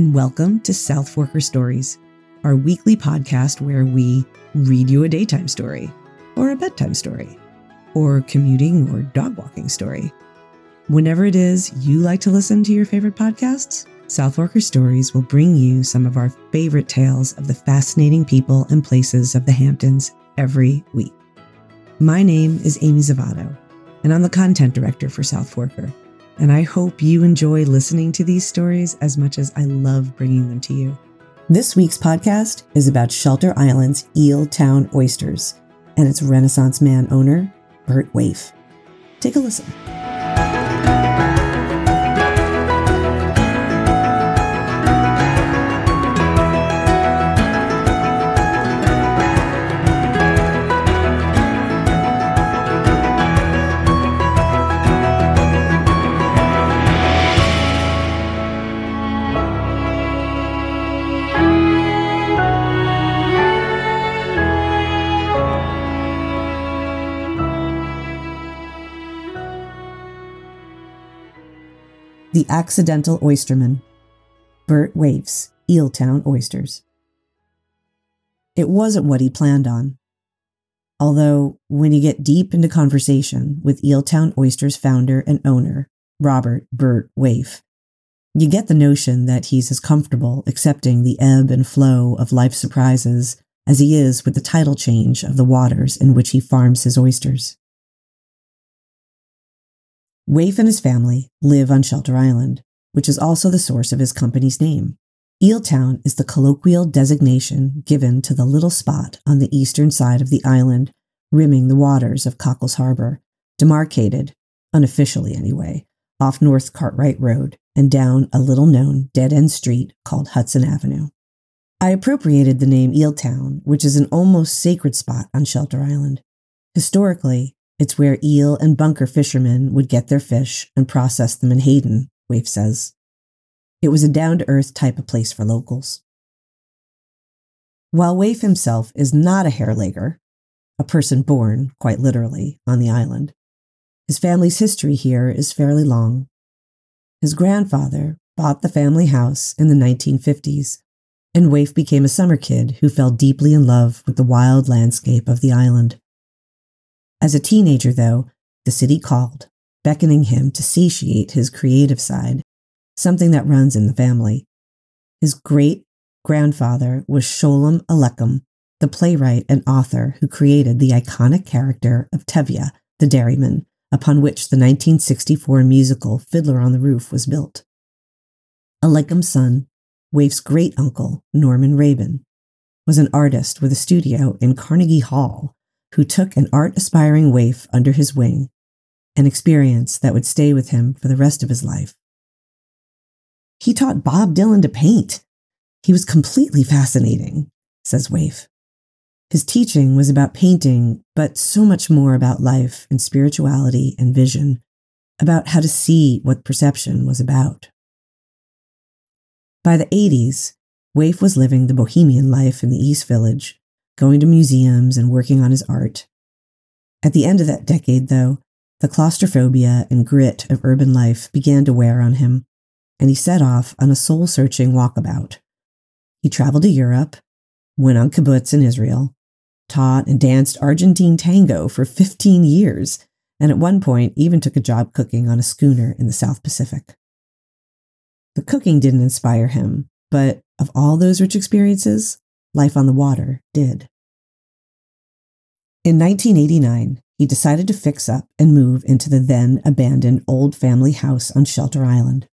and welcome to South Forker Stories, our weekly podcast where we read you a daytime story, or a bedtime story, or commuting or dog walking story. Whenever it is you like to listen to your favorite podcasts, South Forker Stories will bring you some of our favorite tales of the fascinating people and places of the Hamptons every week. My name is Amy Zavatto, and I'm the content director for South Forker. And I hope you enjoy listening to these stories as much as I love bringing them to you. This week's podcast is about Shelter Island's Eel Town Oysters and its Renaissance man owner, Bert Waife. Take a listen. The Accidental Oysterman. Bert Waife's Eeltown Oysters. It wasn't what he planned on. Although, when you get deep into conversation with Eeltown Oysters founder and owner, Robert Bert Waife, you get the notion that he's as comfortable accepting the ebb and flow of life surprises as he is with the tidal change of the waters in which he farms his oysters. Waife and his family live on Shelter Island, which is also the source of his company's name. Eeltown is the colloquial designation given to the little spot on the eastern side of the island, rimming the waters of Coecles Harbor, demarcated, unofficially anyway, off North Cartwright Road and down a little known dead end street called Hudson Avenue. I appropriated the name Eeltown, which is an almost sacred spot on Shelter Island. Historically, it's where eel and bunker fishermen would get their fish and process them in Hayden, Waife says. It was a down to earth type of place for locals. While Waife himself is not a hairlegger, a person born, quite literally, on the island, his family's history here is fairly long. His grandfather bought the family house in the 1950s, and Waife became a summer kid who fell deeply in love with the wild landscape of the island. As a teenager, though, the city called, beckoning him to satiate his creative side, something that runs in the family. His great grandfather was Sholem Aleichem, the playwright and author who created the iconic character of Tevye, the dairyman, upon which the 1964 musical Fiddler on the Roof was built. Aleichem's son, Waife's great uncle, Norman Raeben, was an artist with a studio in Carnegie Hall who took an art aspiring Waife under his wing, an experience that would stay with him for the rest of his life. He taught Bob Dylan to paint. He was completely fascinating, says Waife. His teaching was about painting, but so much more about life and spirituality and vision, about how to see what perception was about. By the 80s, Waife was living the bohemian life in the East Village, going to museums and working on his art. At the end of that decade, though, the claustrophobia and grit of urban life began to wear on him, and he set off on a soul searching walkabout. He traveled to Europe, went on kibbutz in Israel, taught and danced Argentine tango for 15 years, and at one point even took a job cooking on a schooner in the South Pacific. The cooking didn't inspire him, but of all those rich experiences, life on the water did. In 1989, he decided to fix up and move into the then abandoned old family house on Shelter Island.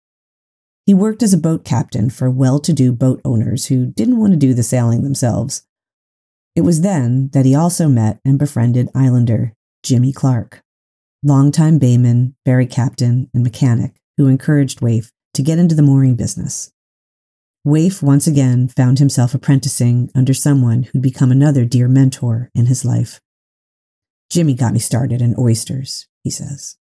He worked as a boat captain for well to do boat owners who didn't want to do the sailing themselves. It was then that he also met and befriended Islander Jimmy Clark, longtime bayman, ferry captain, and mechanic who encouraged Waife to get into the mooring business. Waife once again found himself apprenticing under someone who'd become another dear mentor in his life. Jimmy got me started in oysters, he says.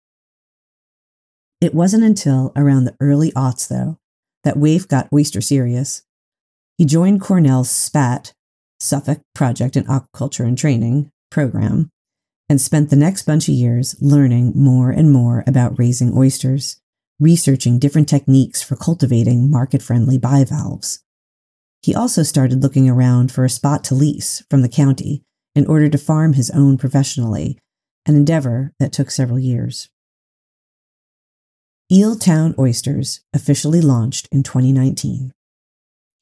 It wasn't until around the early aughts, though, that Waife got oyster serious. He joined Cornell's SPAT, Suffolk Project in Aquaculture and Training, program, and spent the next bunch of years learning more and more about raising oysters researching different techniques for cultivating market friendly bivalves. He also started looking around for a spot to lease from the county in order to farm his own professionally, an endeavor that took several years. Eel Town Oysters officially launched in 2019.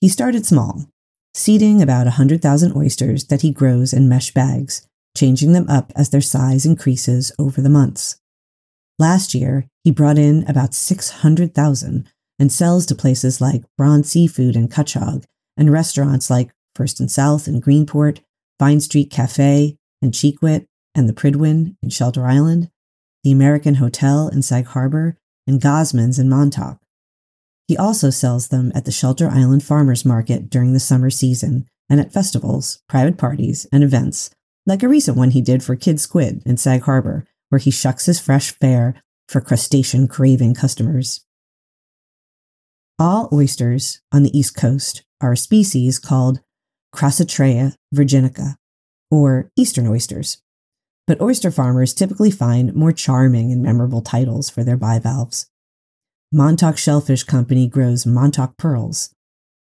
He started small, seeding about 100,000 oysters that he grows in mesh bags, changing them up as their size increases over the months. Last year, he brought in about 600,000 and sells to places like Braun Seafood in Cutchogue and restaurants like First and South in Greenport, Vine Street Cafe in Cheequot, and the Pridwin in Shelter Island, the American Hotel in Sag Harbor, and Gosman's in Montauk. He also sells them at the Shelter Island Farmers Market during the summer season and at festivals, private parties, and events, like a recent one he did for Kid Squid in Sag Harbor, where he shucks his fresh fare for crustacean craving customers. All oysters on the East Coast are a species called Crassostrea virginica, or Eastern oysters. But oyster farmers typically find more charming and memorable titles for their bivalves. Montauk Shellfish Company grows Montauk pearls.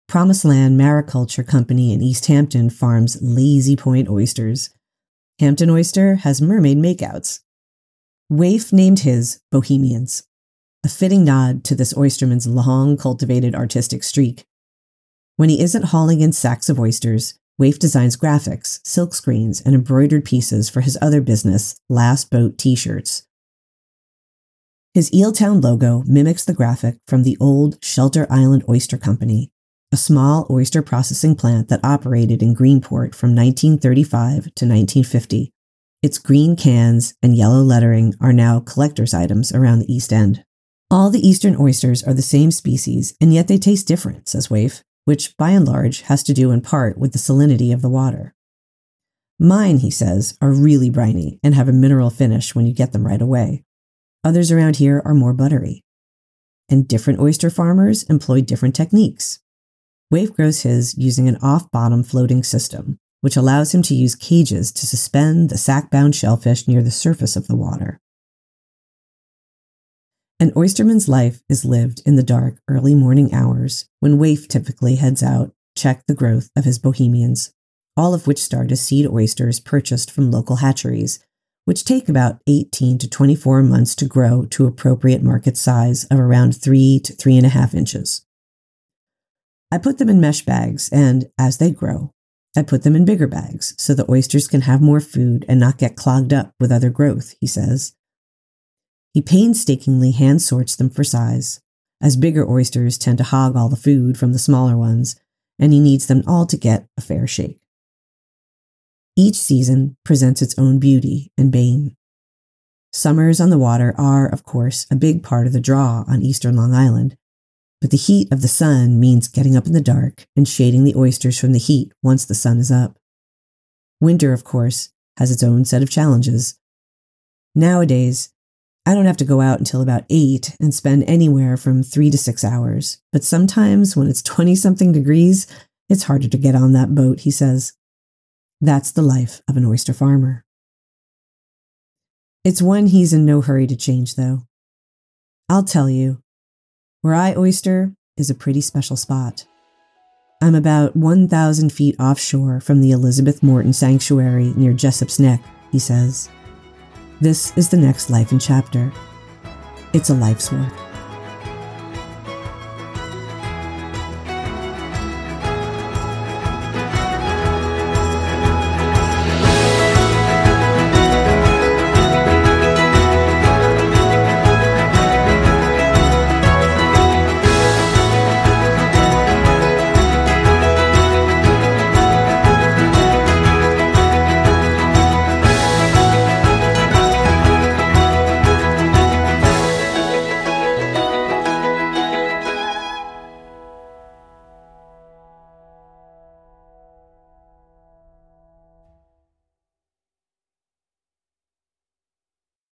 Promised Land Mariculture Company in East Hampton farms Lazy Point oysters. Hampton Oyster has mermaid makeouts. Waife named his Bohemians, a fitting nod to this oysterman's long cultivated artistic streak. When he isn't hauling in sacks of oysters, Waife designs graphics, silk screens, and embroidered pieces for his other business, Last Boat t shirts. His Eeltown logo mimics the graphic from the old Shelter Island Oyster Company, a small oyster processing plant that operated in Greenport from 1935 to 1950. Its green cans and yellow lettering are now collector's items around the East End. All the eastern oysters are the same species, and yet they taste different, says Waife, which by and large has to do in part with the salinity of the water. Mine, he says, are really briny and have a mineral finish when you get them right away. Others around here are more buttery. And different oyster farmers employ different techniques. Waife grows his using an off bottom floating system, which allows him to use cages to suspend the sac bound shellfish near the surface of the water. An oysterman's life is lived in the dark, early morning hours when Waife typically heads out, check the growth of his bohemians, all of which start as seed oysters purchased from local hatcheries, which take about 18 to 24 months to grow to appropriate market size of around 3 to 3.5 inches. I put them in mesh bags, and as they grow, I put them in bigger bags so the oysters can have more food and not get clogged up with other growth, he says. He painstakingly hand sorts them for size, as bigger oysters tend to hog all the food from the smaller ones, and he needs them all to get a fair shake. Each season presents its own beauty and bane. Summers on the water are, of course, a big part of the draw on eastern Long Island, but the heat of the sun means getting up in the dark and shading the oysters from the heat once the sun is up. Winter, of course, has its own set of challenges. Nowadays, I don't have to go out until about 8 and spend anywhere from 3 to 6 hours, but sometimes when it's 20 something degrees, it's harder to get on that boat, he says. That's the life of an oyster farmer. It's one he's in no hurry to change, though. I'll tell you, where I oyster is a pretty special spot. I'm about 1,000 feet offshore from the Elizabeth Morton Sanctuary near Jessup's Neck, he says. This is the next life and chapter. It's a life's work.